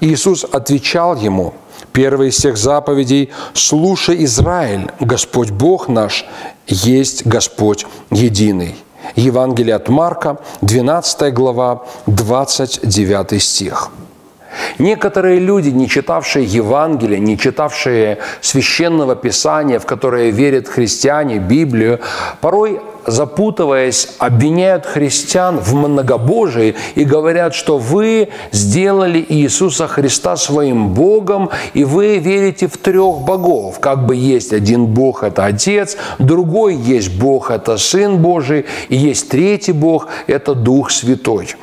Иисус отвечал ему, первый из всех заповедей, «Слушай, Израиль, Господь Бог наш есть Господь единый». Евангелие от Марка, 12 глава, 29 стих. Некоторые люди, не читавшие Евангелие, не читавшие священного писания, в которое верят христиане, Библию, порой запутываясь, обвиняют христиан в многобожии и говорят, что вы сделали Иисуса Христа своим Богом, и вы верите в трех богов. Как бы есть один Бог – это Отец, другой есть Бог – это Сын Божий, и есть третий Бог – это Дух Святой.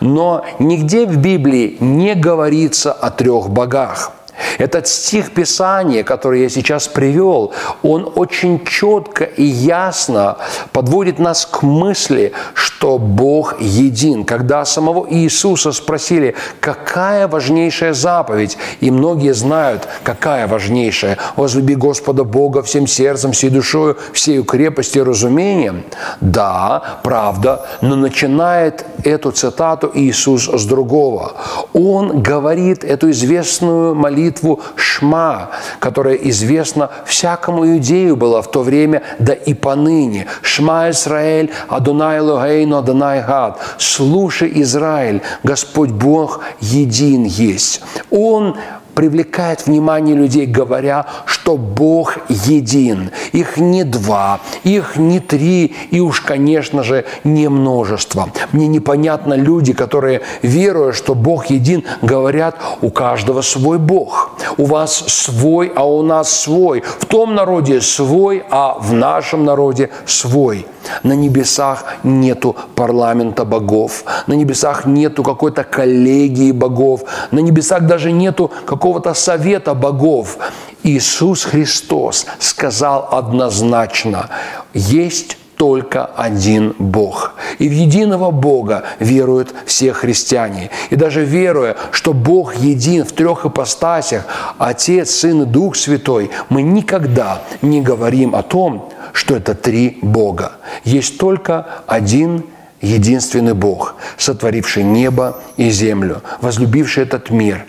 Но нигде в Библии не говорится о трех богах – этот стих Писания, который я сейчас привел, он очень четко и ясно подводит нас к мысли, что Бог един. Когда самого Иисуса спросили, какая важнейшая заповедь, и многие знают, какая важнейшая, возлюби Господа Бога всем сердцем, всей душою, всей крепостью и разумением. Да, правда, но начинает эту цитату Иисус с другого. Он говорит эту известную молитву «Шма», которая известна всякому иудею была в то время, да и поныне. «Шма Израиль, Адонай Логейну, Адонай Гад». «Слушай, Израиль, Господь Бог един есть». Он привлекает внимание людей, говоря, что Бог един. Их не два, их не три, и уж, конечно же, не множество. Мне непонятно люди, которые, веруя, что Бог един, говорят, у каждого свой Бог. У вас свой, а у нас свой. В том народе свой, а в нашем народе свой. На небесах нету парламента богов, на небесах нету какой-то коллегии богов, на небесах даже нету какого-то совета богов. Иисус Христос сказал однозначно, есть только один Бог. И в единого Бога веруют все христиане. И даже веруя, что Бог един в трех ипостасях, Отец, Сын и Дух Святой, мы никогда не говорим о том, что это три Бога. Есть только один единственный Бог, сотворивший небо и землю, возлюбивший этот мир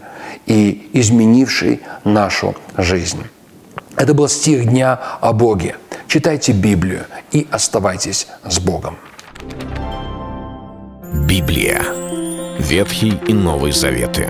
и изменивший нашу жизнь. Это был стих дня о Боге. Читайте Библию и оставайтесь с Богом. Библия. Ветхий и Новый Заветы.